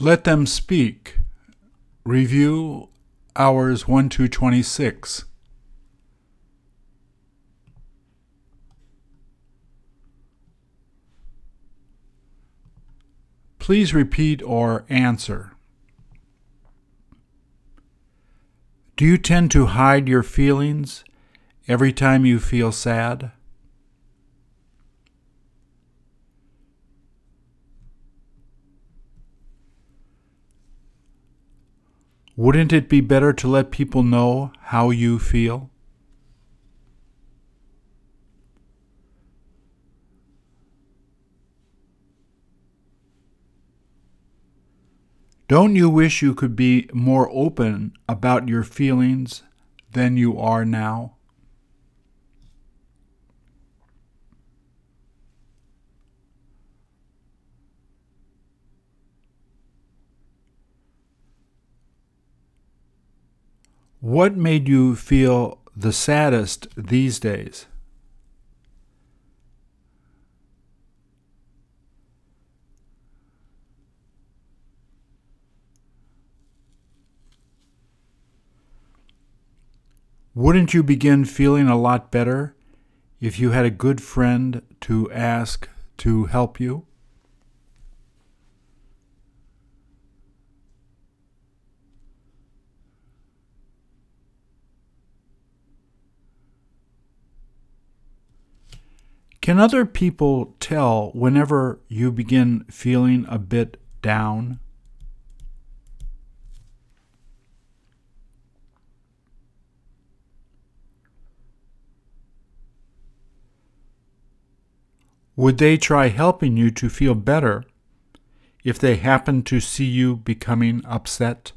Let them speak. Review hours 1 to 26. Please repeat or answer. Do you tend to hide your feelings every time you feel sad? Wouldn't it be better to let people know how you feel? Don't you wish you could be more open about your feelings than you are now? What made you feel the saddest these days? Wouldn't you begin feeling a lot better if you had a good friend to ask to help you? Can other people tell whenever you begin feeling a bit down? Would they try helping you to feel better if they happen to see you becoming upset?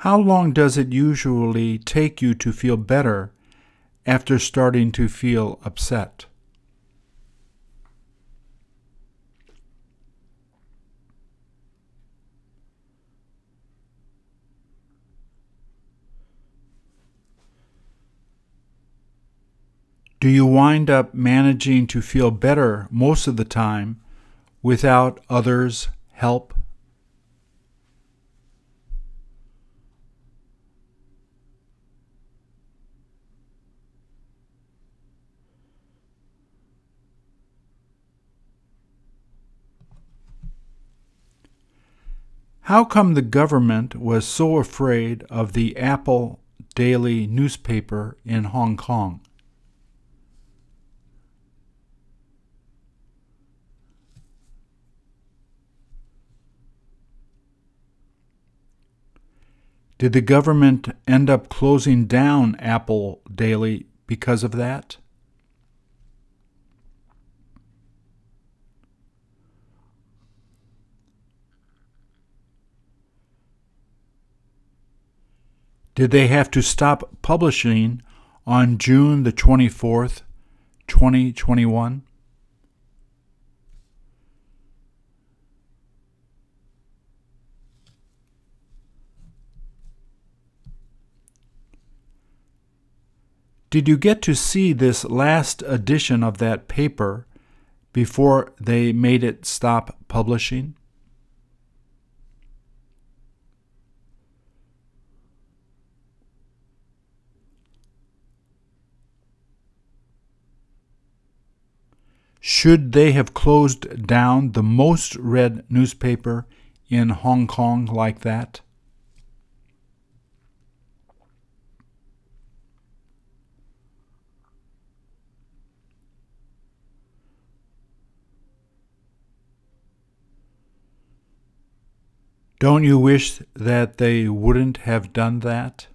How long does it usually take you to feel better after starting to feel upset? Do you wind up managing to feel better most of the time without others' help? How come the government was so afraid of the Apple Daily newspaper in Hong Kong? Did the government end up closing down Apple Daily because of that? Did they have to stop publishing on June the 24th, 2021? Did you get to see this last edition of that paper before they made it stop publishing? Should they have closed down the most read newspaper in Hong Kong like that? Don't you wish that they wouldn't have done that?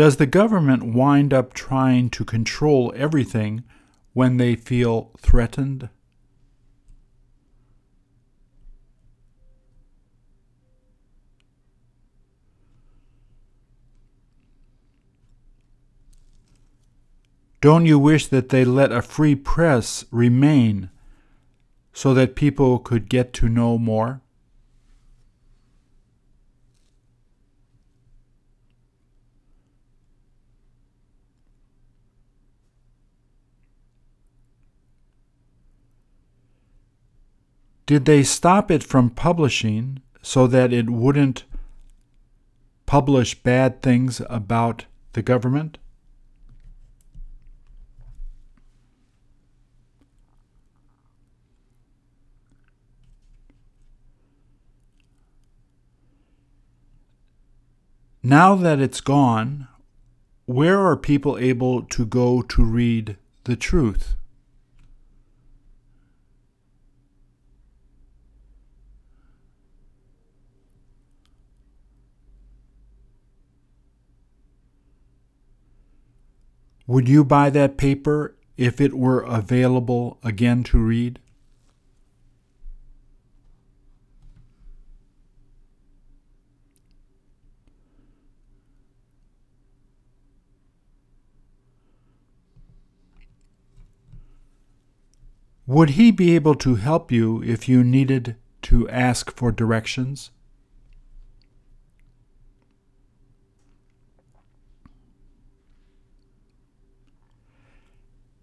Does the government wind up trying to control everything when they feel threatened? Don't you wish that they let a free press remain so that people could get to know more? Did they stop it from publishing so that it wouldn't publish bad things about the government? Now that it's gone, where are people able to go to read the truth? Would you buy that paper if it were available again to read? Would he be able to help you if you needed to ask for directions?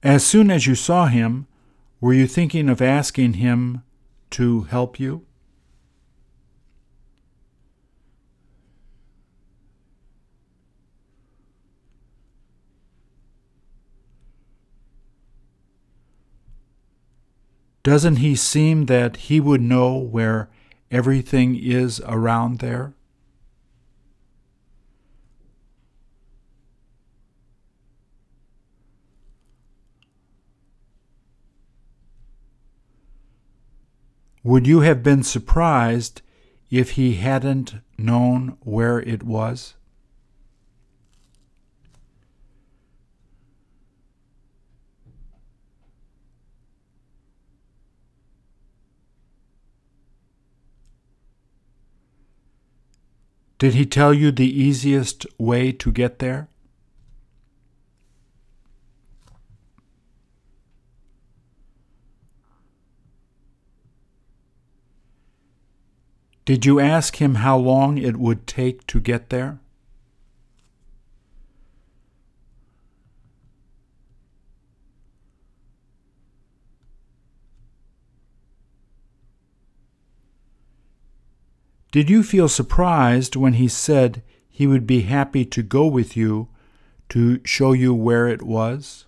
As soon as you saw him, were you thinking of asking him to help you? Doesn't he seem that he would know where everything is around there? Would you have been surprised if he hadn't known where it was? Did he tell you the easiest way to get there? Did you ask him how long it would take to get there? Did you feel surprised when he said he would be happy to go with you to show you where it was?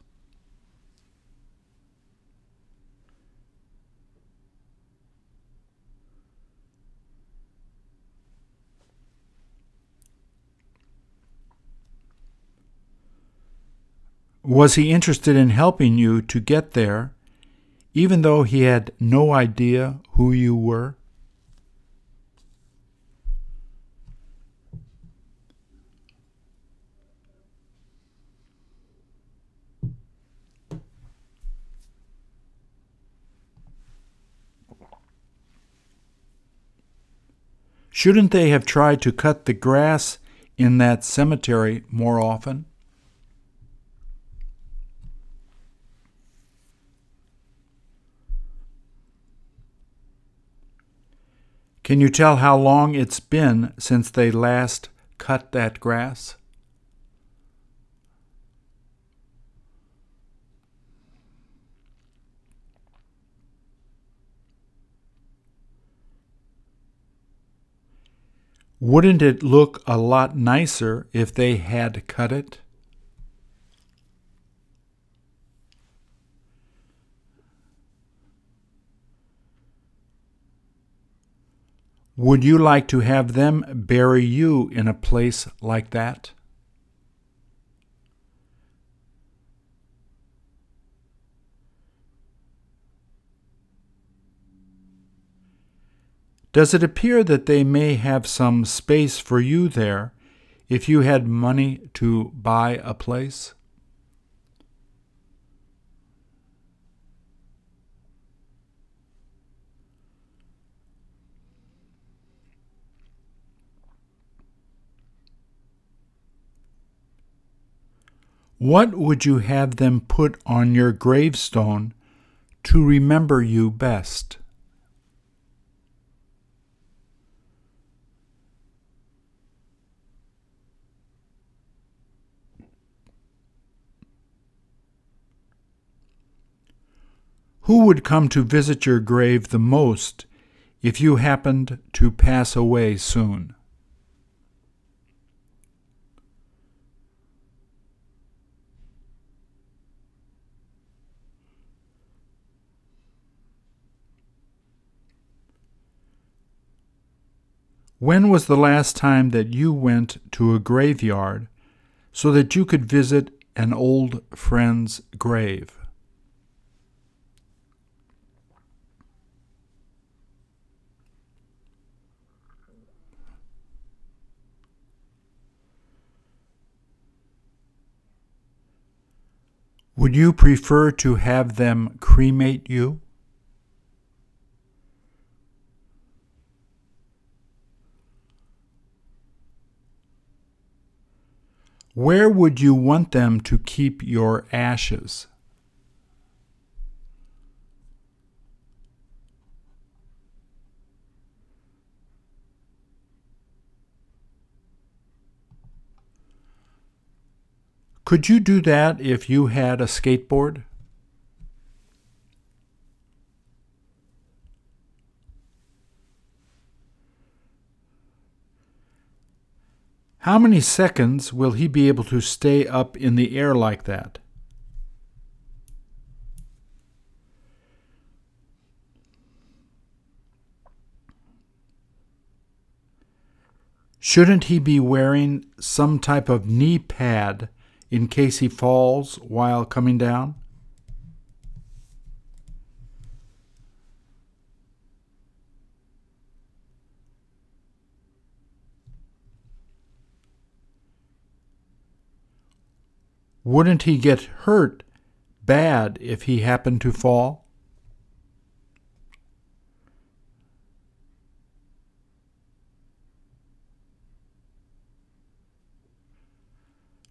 Was he interested in helping you to get there, even though he had no idea who you were? Shouldn't they have tried to cut the grass in that cemetery more often? Can you tell how long it's been since they last cut that grass? Wouldn't it look a lot nicer if they had cut it? Would you like to have them bury you in a place like that? Does it appear that they may have some space for you there if you had money to buy a place? What would you have them put on your gravestone to remember you best? Who would come to visit your grave the most if you happened to pass away soon? When was the last time that you went to a graveyard so that you could visit an old friend's grave? Would you prefer to have them cremate you? Where would you want them to keep your ashes? Could you do that if you had a skateboard? How many seconds will he be able to stay up in the air like that? Shouldn't he be wearing some type of knee pad in case he falls while coming down? Wouldn't he get hurt bad if he happened to fall?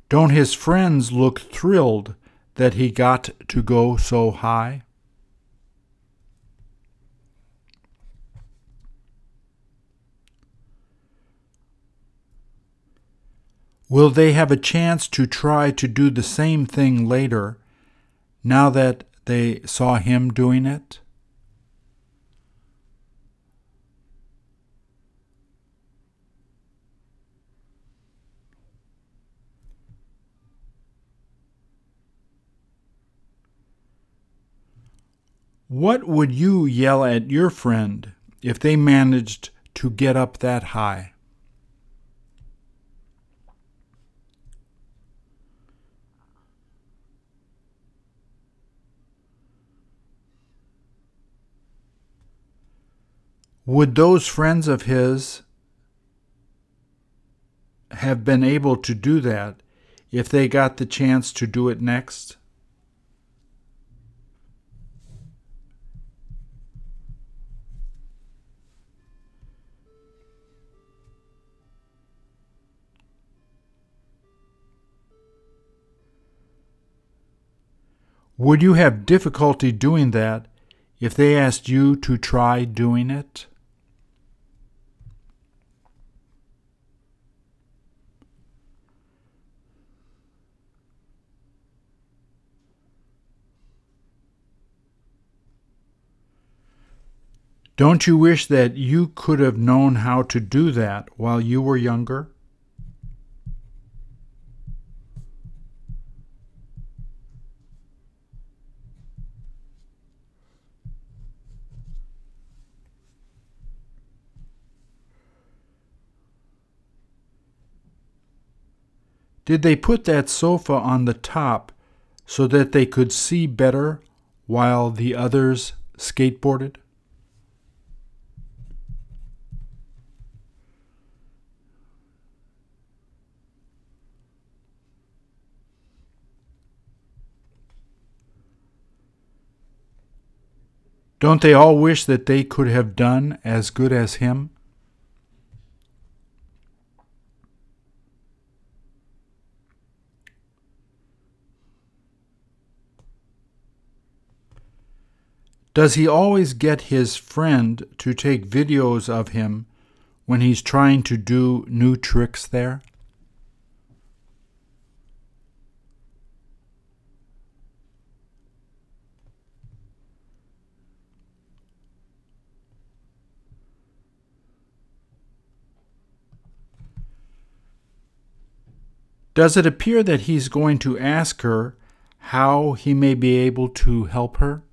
Don't his friends look thrilled that he got to go so high? Will they have a chance to try to do the same thing later, now that they saw him doing it? What would you yell at your friend if they managed to get up that high? Would those friends of his have been able to do that if they got the chance to do it next? Would you have difficulty doing that if they asked you to try doing it? Don't you wish that you could have known how to do that while you were younger? Did they put that sofa on the top so that they could see better while the others skateboarded? Don't they all wish that they could have done as good as him? Does he always get his friend to take videos of him when he's trying to do new tricks there? Does it appear that he's going to ask her how he may be able to help her?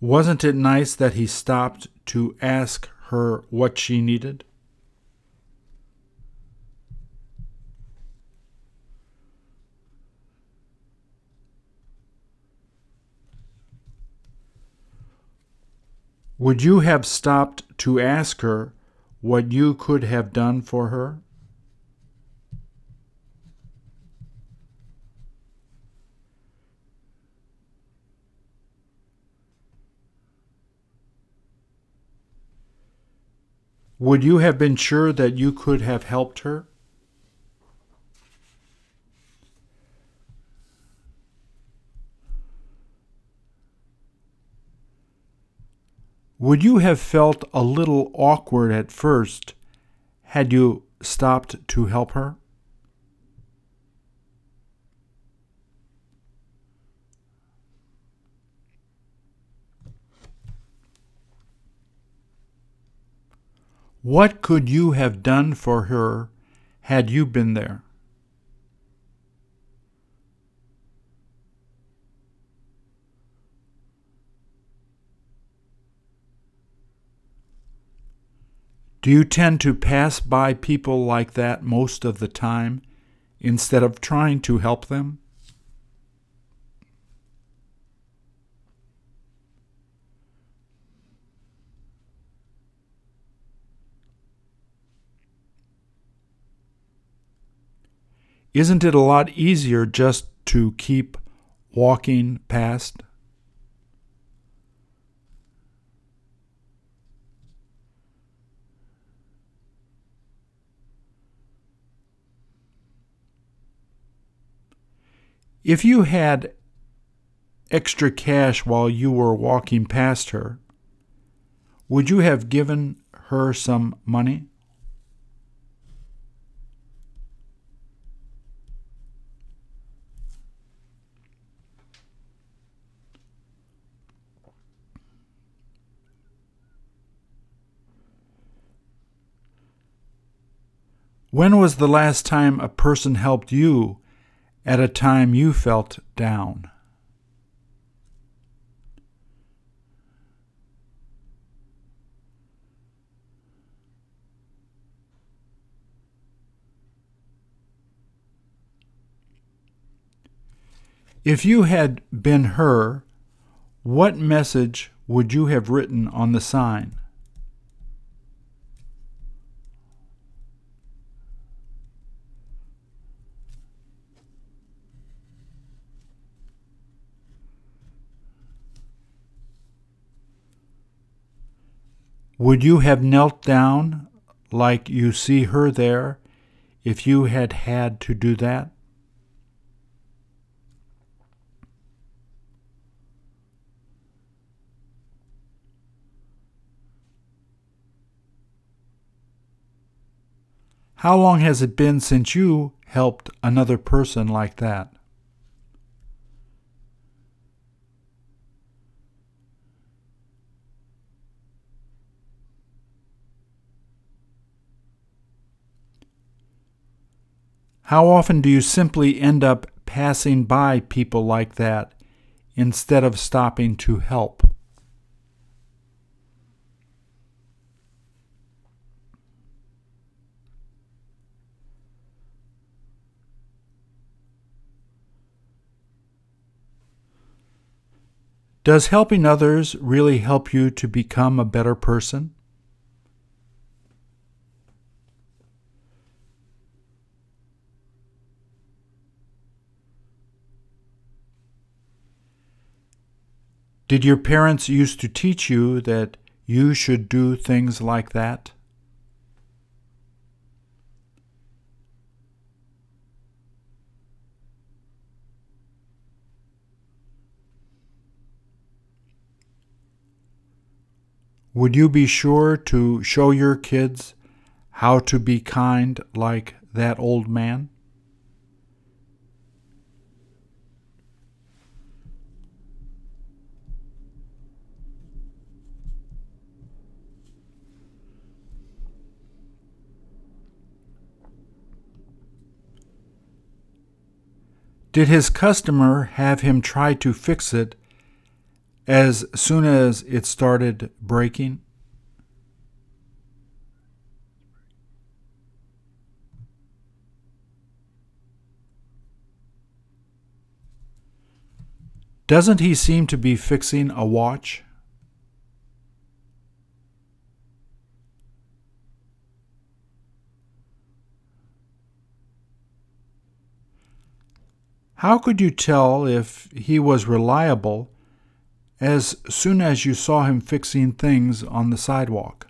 Wasn't it nice that he stopped to ask her what she needed? Would you have stopped to ask her what you could have done for her? Would you have been sure that you could have helped her? Would you have felt a little awkward at first had you stopped to help her? What could you have done for her had you been there? Do you tend to pass by people like that most of the time instead of trying to help them? Isn't it a lot easier just to keep walking past? If you had extra cash while you were walking past her, would you have given her some money? When was the last time a person helped you at a time you felt down? If you had been her, what message would you have written on the sign? Would you have knelt down like you see her there if you had had to do that? How long has it been since you helped another person like that? How often do you simply end up passing by people like that instead of stopping to help? Does helping others really help you to become a better person? Did your parents used to teach you that you should do things like that? Would you be sure to show your kids how to be kind like that old man? Did his customer have him try to fix it as soon as it started breaking? Doesn't he seem to be fixing a watch? How could you tell if he was reliable as soon as you saw him fixing things on the sidewalk?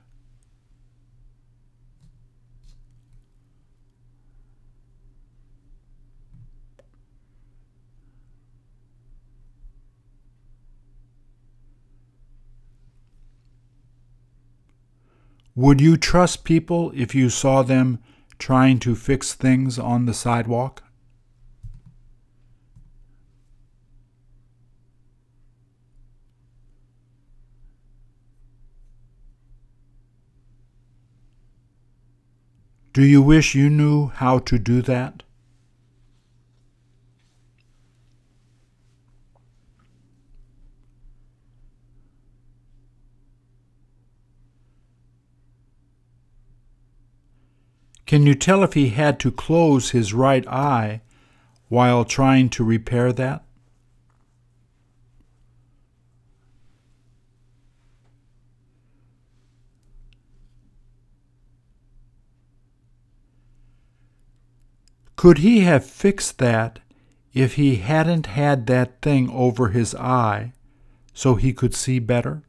Would you trust people if you saw them trying to fix things on the sidewalk? Do you wish you knew how to do that? Can you tell if he had to close his right eye while trying to repair that? Could he have fixed that if he hadn't had that thing over his eye so he could see better?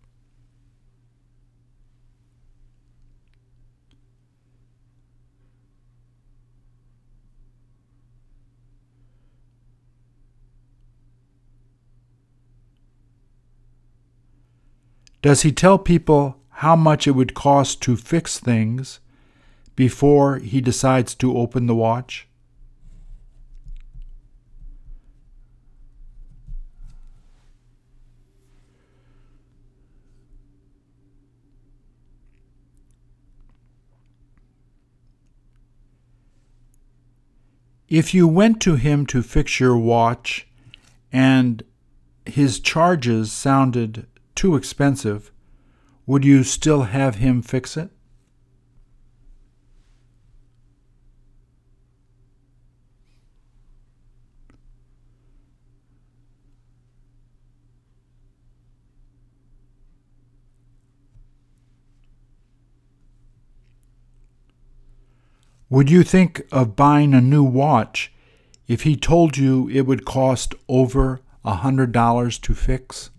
Does he tell people how much it would cost to fix things before he decides to open the watch? If you went to him to fix your watch and his charges sounded too expensive, would you still have him fix it? Would you think of buying a new watch if he told you it would cost over a hundred dollars to fix?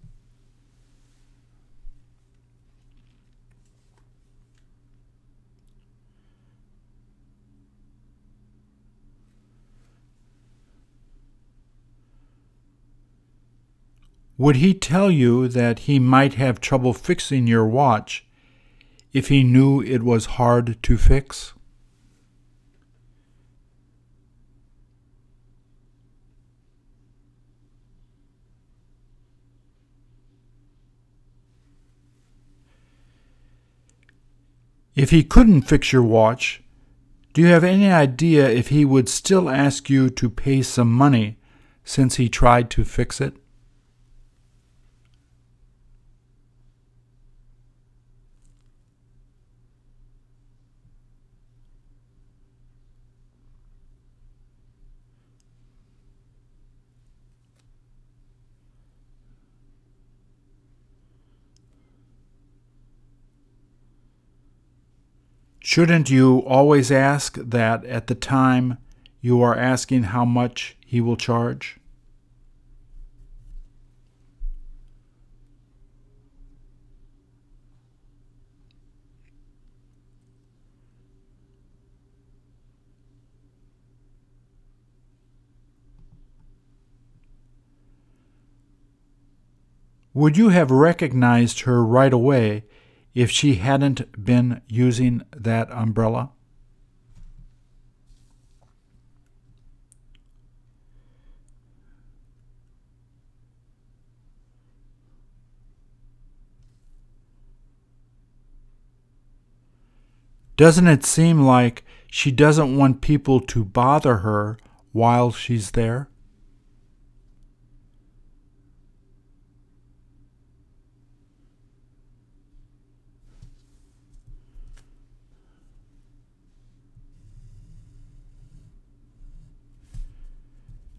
Would he tell you that he might have trouble fixing your watch if he knew it was hard to fix? If he couldn't fix your watch, do you have any idea if he would still ask you to pay some money since he tried to fix it? Shouldn't you always ask that at the time you are asking how much he will charge? Would you have recognized her right away if she hadn't been using that umbrella? Doesn't it seem like she doesn't want people to bother her while she's there?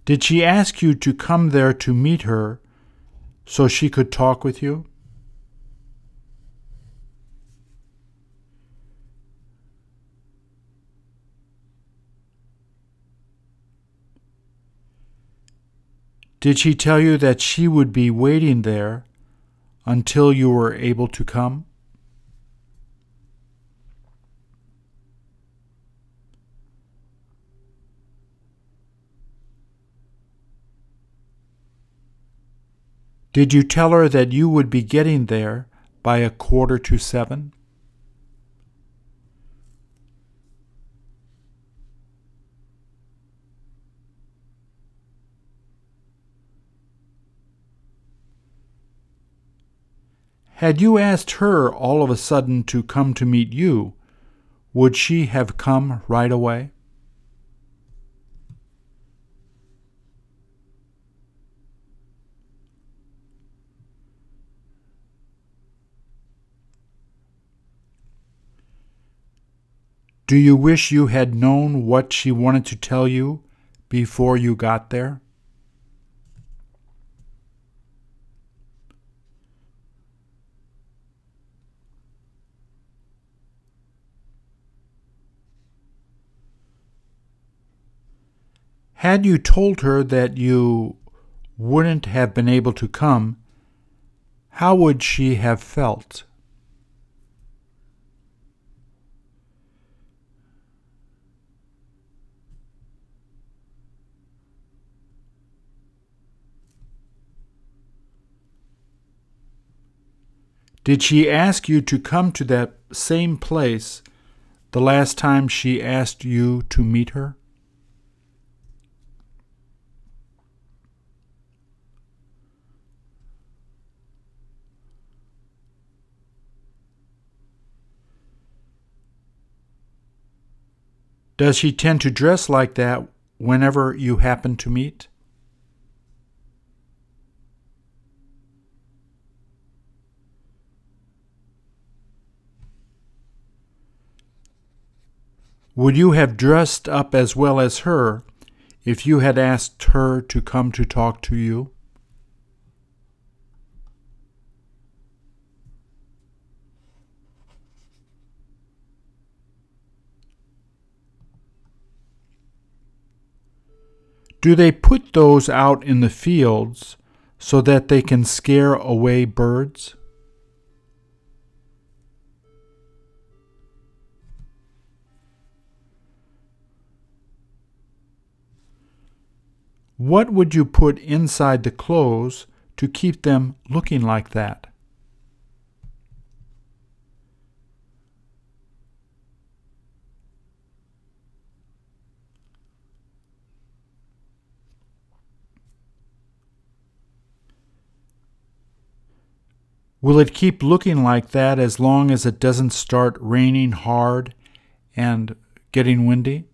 Did she ask you to come there to meet her so she could talk with you? Did she tell you that she would be waiting there until you were able to come? Did you tell her that you would be getting there by a quarter to seven? Had you asked her all of a sudden to come to meet you, would she have come right away? Do you wish you had known what she wanted to tell you before you got there? Had you told her that you wouldn't have been able to come, how would she have felt? Did she ask you to come to that same place the last time she asked you to meet her? Does she tend to dress like that whenever you happen to meet? Would you have dressed up as well as her if you had asked her to come to talk to you? Do they put those out in the fields so that they can scare away birds? What would you put inside the clothes to keep them looking like that? Will it keep looking like that as long as it doesn't start raining hard and getting windy?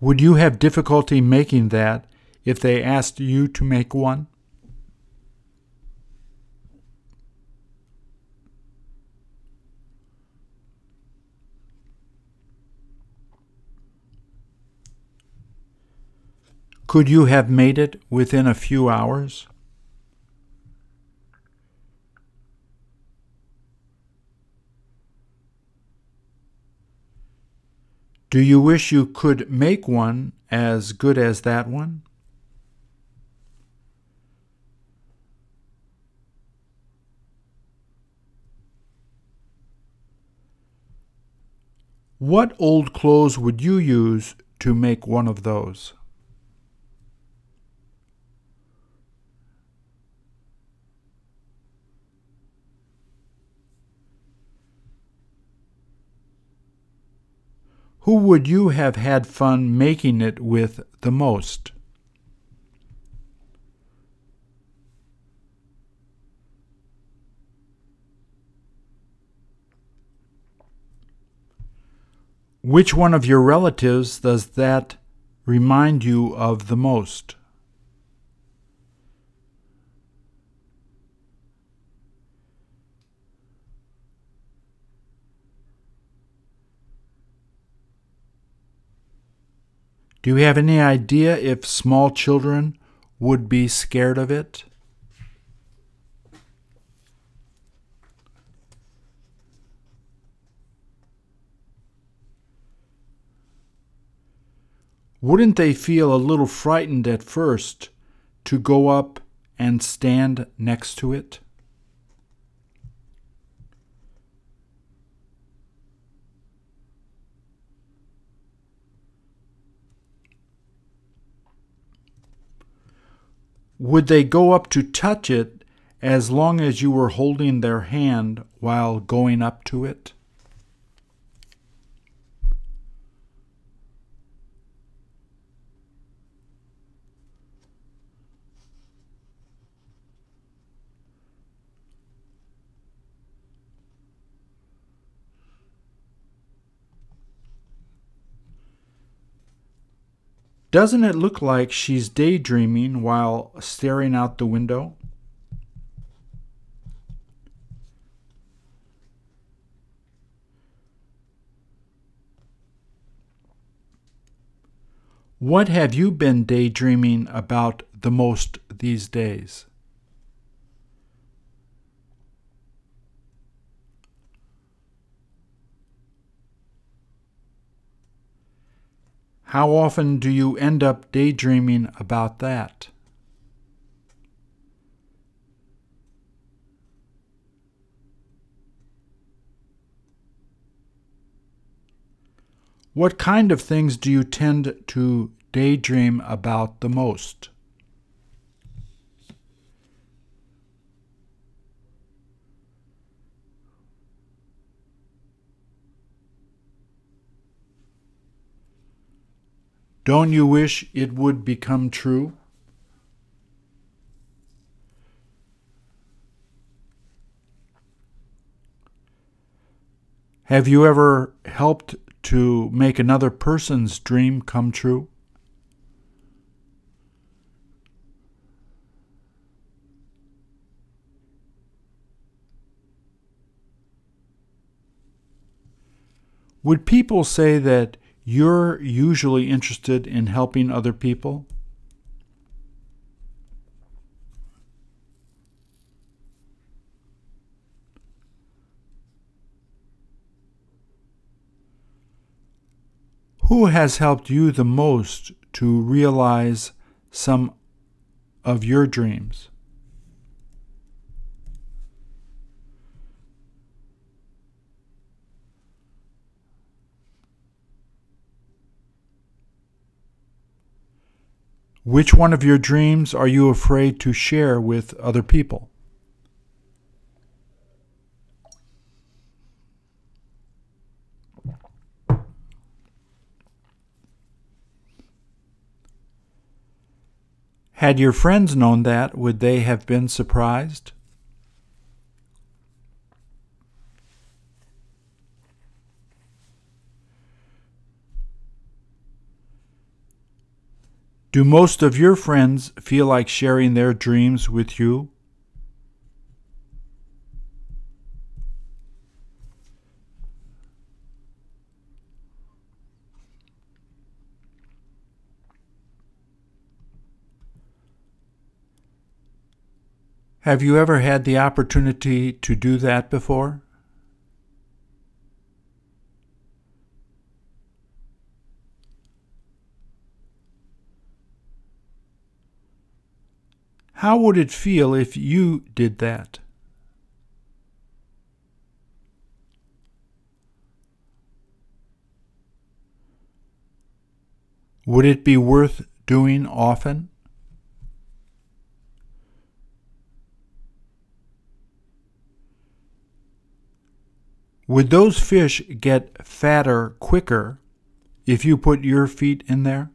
Would you have difficulty making that if they asked you to make one? Could you have made it within a few hours? Do you wish you could make one as good as that one? What old clothes would you use to make one of those? Who would you have had fun making it with the most? Which one of your relatives does that remind you of the most? Do you have any idea if small children would be scared of it? Wouldn't they feel a little frightened at first to go up and stand next to it? Would they go up to touch it as long as you were holding their hand while going up to it? Doesn't it look like she's daydreaming while staring out the window? What have you been daydreaming about the most these days? How often do you end up daydreaming about that? What kind of things do you tend to daydream about the most? Don't you wish it would become true? Have you ever helped to make another person's dream come true? Would people say that you're usually interested in helping other people? Who has helped you the most to realize some of your dreams? Which one of your dreams are you afraid to share with other people? Had your friends known that, would they have been surprised? Do most of your friends feel like sharing their dreams with you? Have you ever had the opportunity to do that before? How would it feel if you did that? Would it be worth doing often? Would those fish get fatter quicker if you put your feet in there?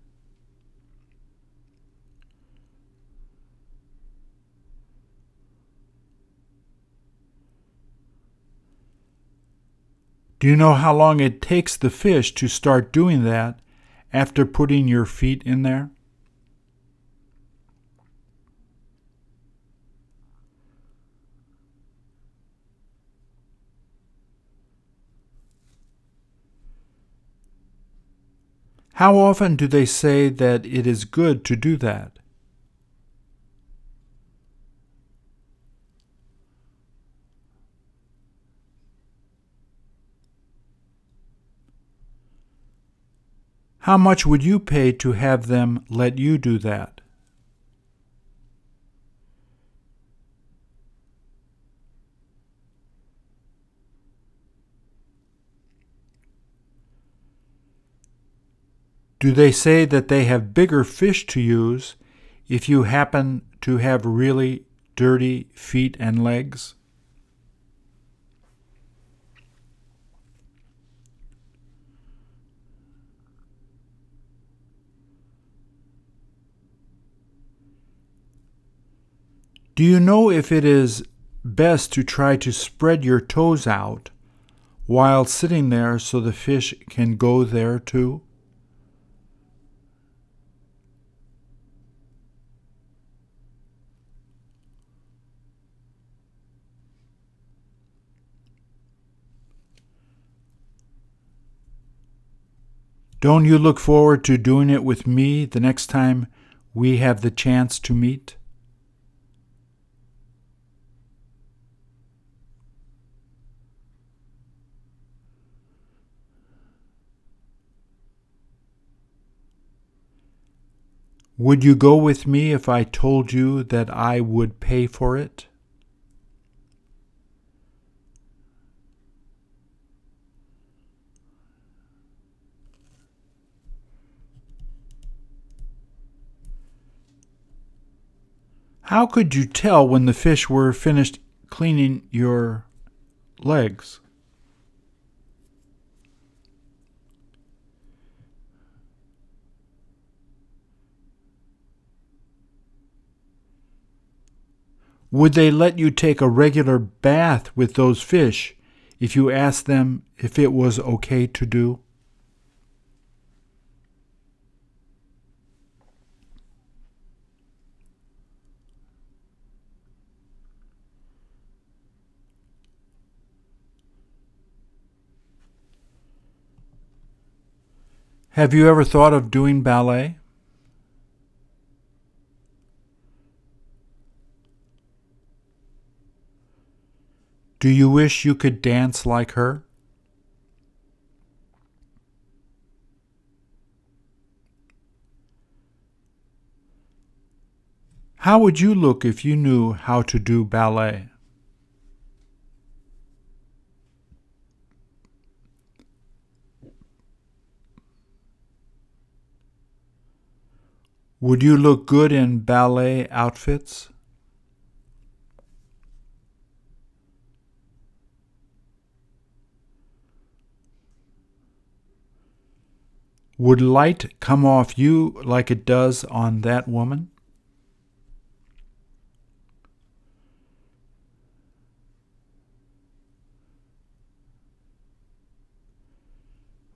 Do you know how long it takes the fish to start doing that after putting your feet in there? How often do they say that it is good to do that? How much would you pay to have them let you do that? Do they say that they have bigger fish to use if you happen to have really dirty feet and legs? Do you know if it is best to try to spread your toes out while sitting there so the fish can go there too? Don't you look forward to doing it with me the next time we have the chance to meet? Would you go with me if I told you that I would pay for it? How could you tell when the fish were finished cleaning your legs? Would they let you take a regular bath with those fish if you asked them if it was okay to do? Have you ever thought of doing ballet? Do you wish you could dance like her? How would you look if you knew how to do ballet? Would you look good in ballet outfits? Would light come off you like it does on that woman?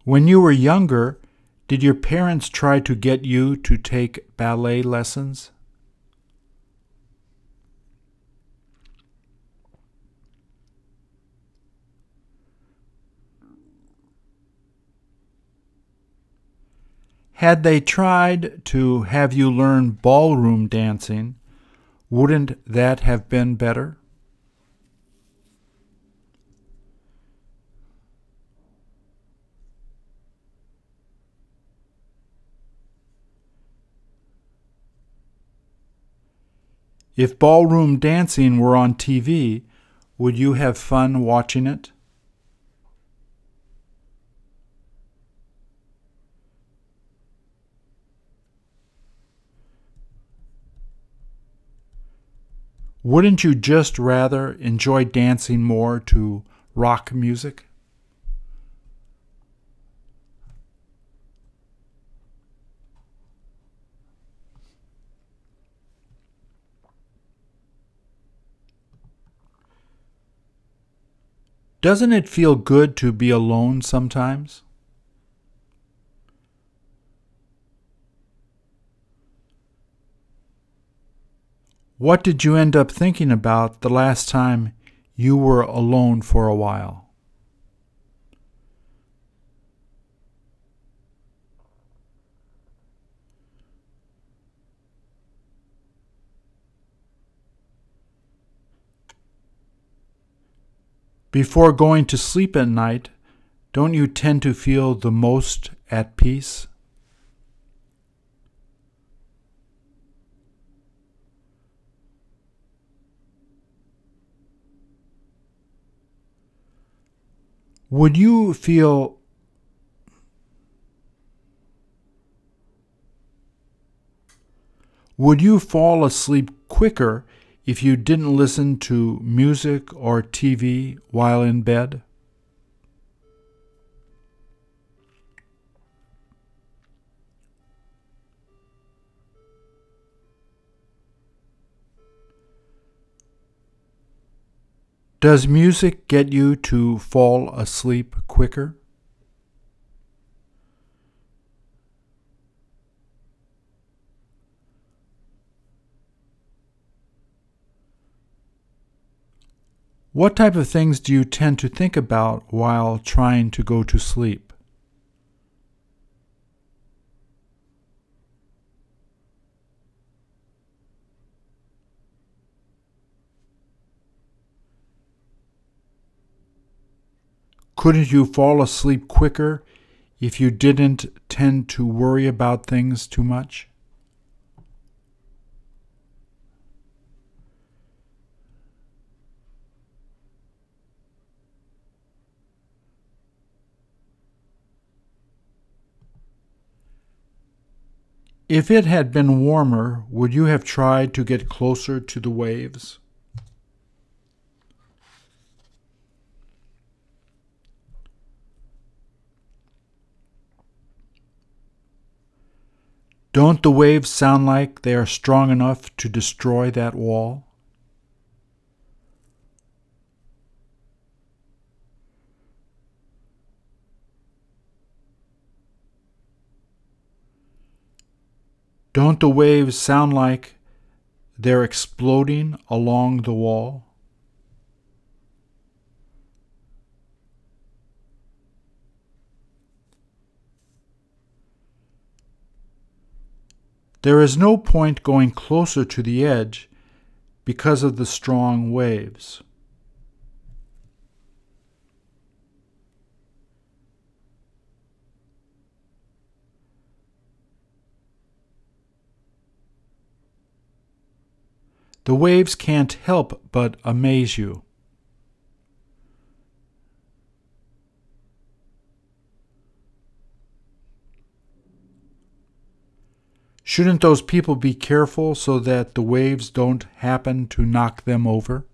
When you were younger, did your parents try to get you to take ballet lessons? Had they tried to have you learn ballroom dancing, wouldn't that have been better? If ballroom dancing were on TV, would you have fun watching it? Wouldn't you just rather enjoy dancing more to rock music? Doesn't it feel good to be alone sometimes? What did you end up thinking about the last time you were alone for a while? Before going to sleep at night, don't you tend to feel the most at peace? Would you feel Would you fall asleep quicker if you didn't listen to music or TV while in bed? Does music get you to fall asleep quicker? What type of things do you tend to think about while trying to go to sleep? Couldn't you fall asleep quicker if you didn't tend to worry about things too much? If it had been warmer, would you have tried to get closer to the waves? Don't the waves sound like they are strong enough to destroy that wall? Don't the waves sound like they're exploding along the wall? There is no point going closer to the edge because of the strong waves. The waves can't help but amaze you. Shouldn't those people be careful so that the waves don't happen to knock them over?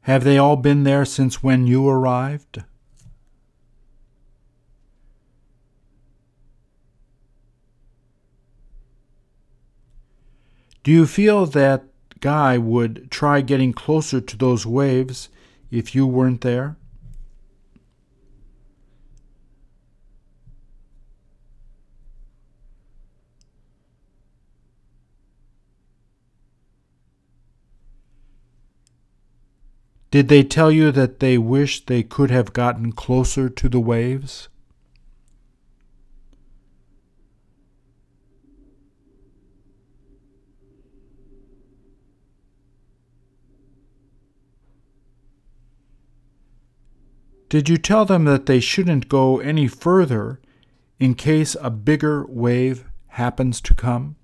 Have they all been there since when you arrived? Do you feel that guy would try getting closer to those waves if you weren't there? Did they tell you that they wish they could have gotten closer to the waves? Did you tell them that they shouldn't go any further in case a bigger wave happens to come?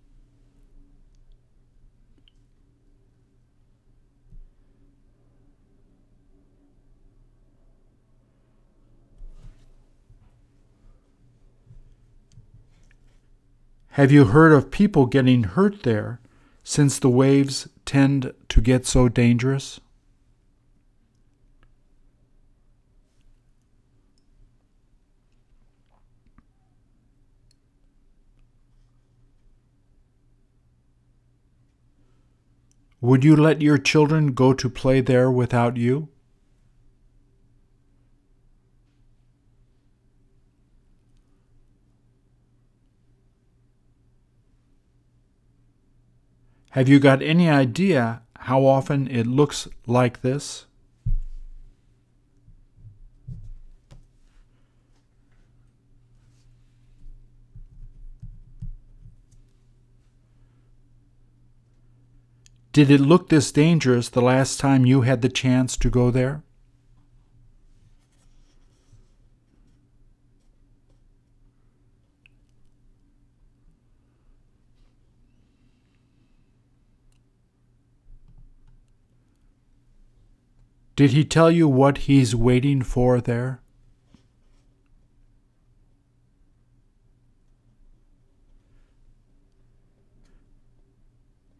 Have you heard of people getting hurt there since the waves tend to get so dangerous? Would you let your children go to play there without you? Have you got any idea how often it looks like this? Did it look this dangerous the last time you had the chance to go there? Did he tell you what he's waiting for there?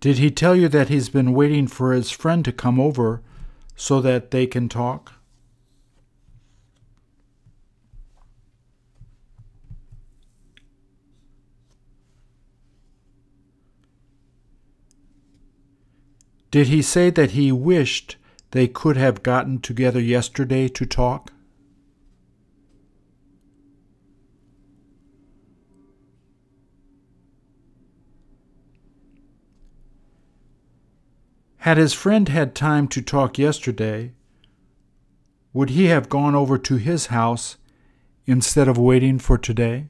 Did he tell you that he's been waiting for his friend to come over so that they can talk? Did he say that he wished they could have gotten together yesterday to talk? Had his friend had time to talk yesterday, would he have gone over to his house instead of waiting for today?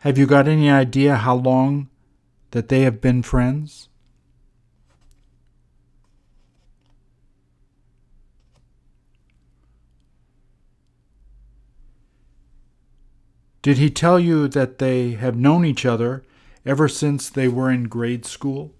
Have you got any idea how long that they have been friends? Did he tell you that they have known each other ever since they were in grade school?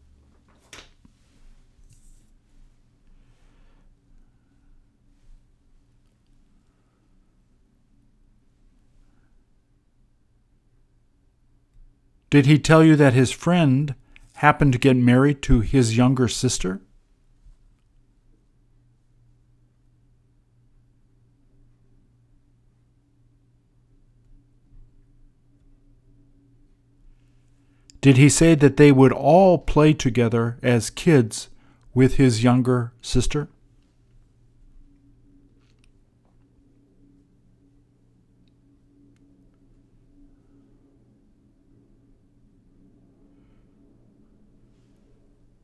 Did he tell you that his friend happened to get married to his younger sister? Did he say that they would all play together as kids with his younger sister?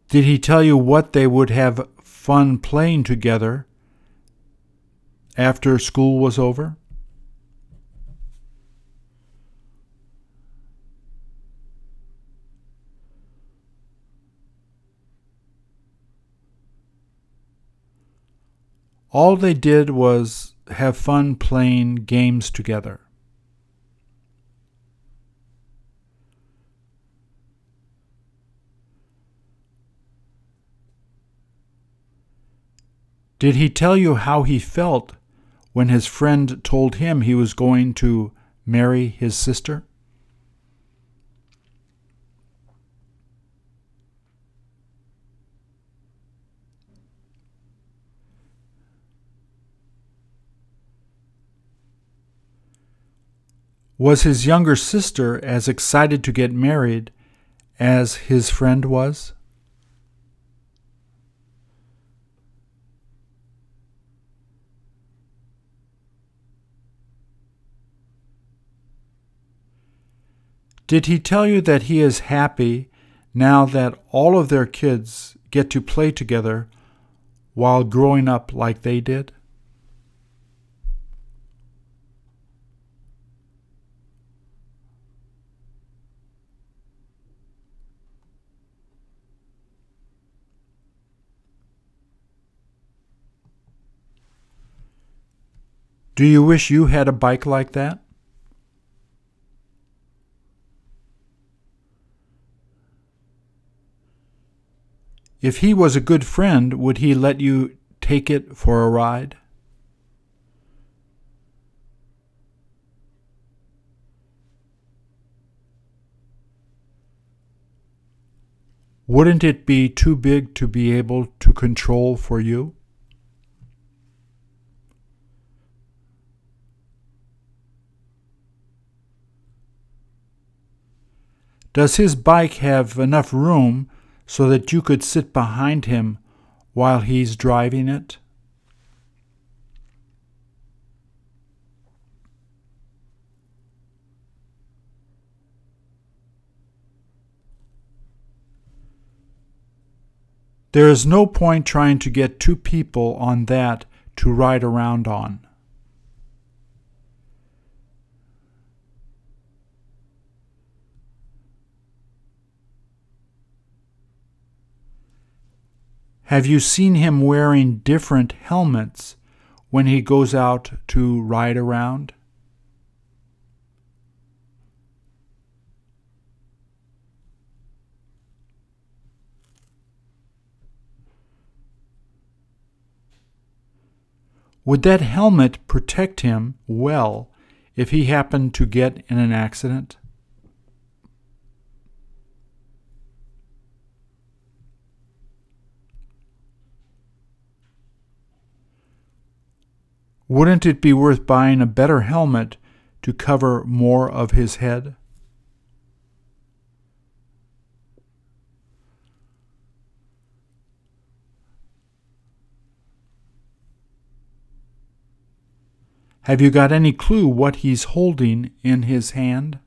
Did he tell you what they would have fun playing together after school was over? All they did was have fun playing games together. Did he tell you how he felt when his friend told him he was going to marry his sister? Was his younger sister as excited to get married as his friend was? Did he tell you that he is happy now that all of their kids get to play together while growing up like they did? Do you wish you had a bike like that? If he was a good friend, would he let you take it for a ride? Wouldn't it be too big to be able to control for you? Does his bike have enough room so that you could sit behind him while he's driving it? There is no point trying to get two people on that to ride around on. Have you seen him wearing different helmets when he goes out to ride around? Would that helmet protect him well if he happened to get in an accident? Wouldn't it be worth buying a better helmet to cover more of his head? Have you got any clue what he's holding in his hand?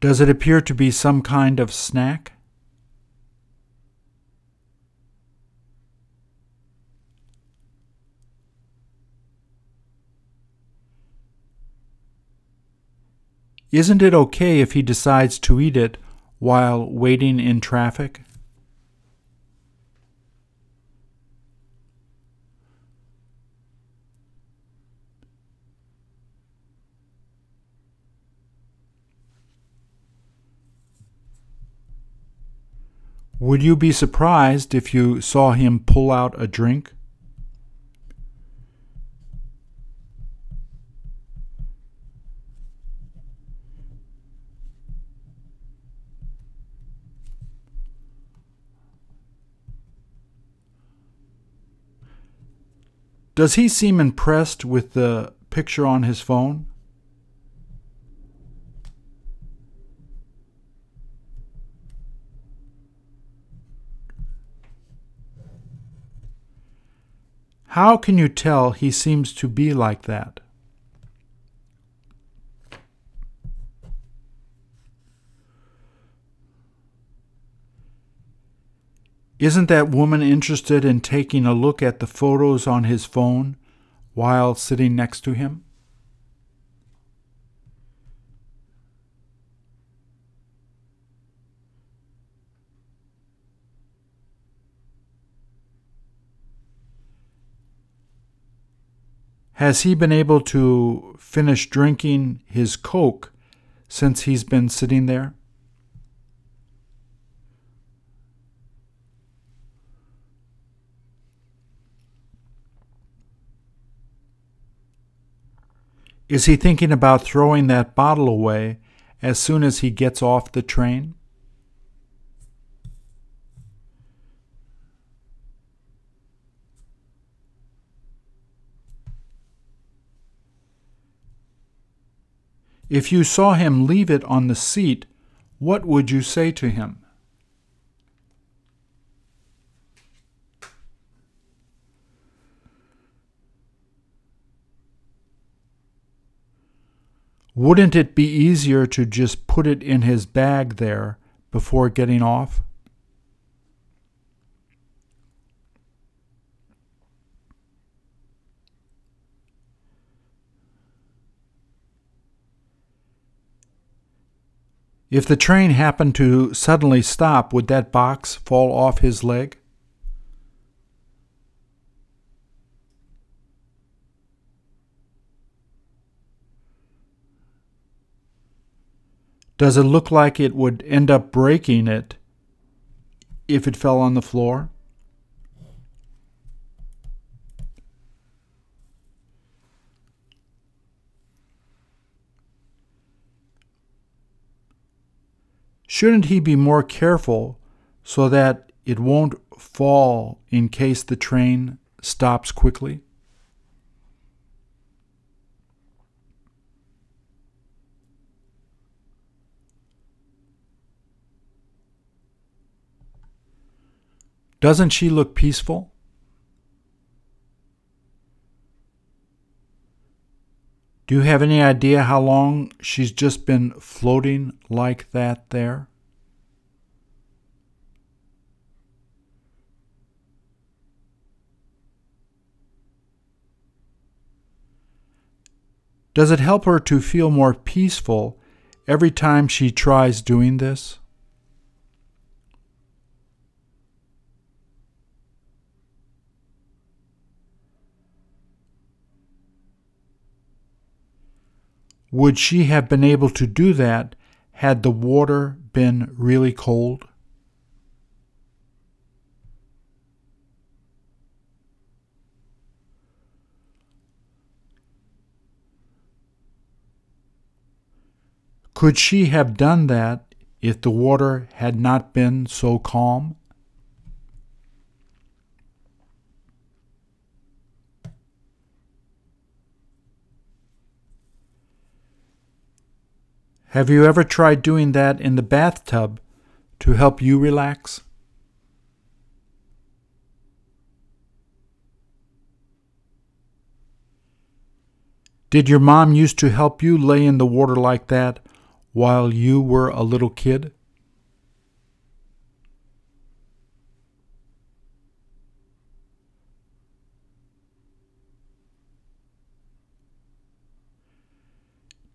Does it appear to be some kind of snack? Isn't it okay if he decides to eat it while waiting in traffic? Would you be surprised if you saw him pull out a drink? Does he seem impressed with the picture on his phone? How can you tell he seems to be like that? Isn't that woman interested in taking a look at the photos on his phone while sitting next to him? Has he been able to finish drinking his Coke since he's been sitting there? Is he thinking about throwing that bottle away as soon as he gets off the train? If you saw him leave it on the seat, what would you say to him? Wouldn't it be easier to just put it in his bag there before getting off? If the train happened to suddenly stop, would that box fall off his leg? Does it look like it would end up breaking it if it fell on the floor? Shouldn't he be more careful so that it won't fall in case the train stops quickly? Doesn't she look peaceful? Do you have any idea how long she's just been floating like that there? Does it help her to feel more peaceful every time she tries doing this? Would she have been able to do that had the water been really cold? Could she have done that if the water had not been so calm? Have you ever tried doing that in the bathtub to help you relax? Did your mom used to help you lay in the water like that while you were a little kid?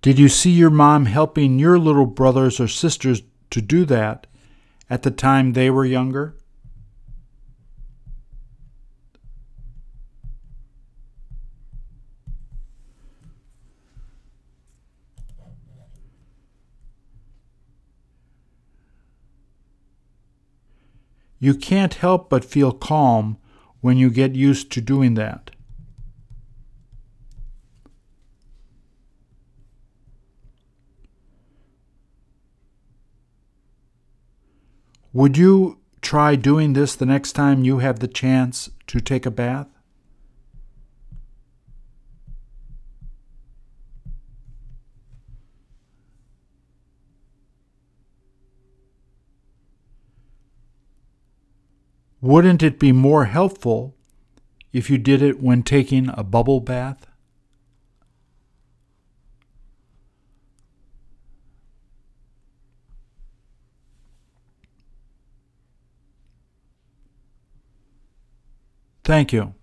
Did you see your mom helping your little brothers or sisters to do that at the time they were younger? You can't help but feel calm when you get used to doing that. Would you try doing this the next time you have the chance to take a bath? Wouldn't it be more helpful if you did it when taking a bubble bath? Thank you.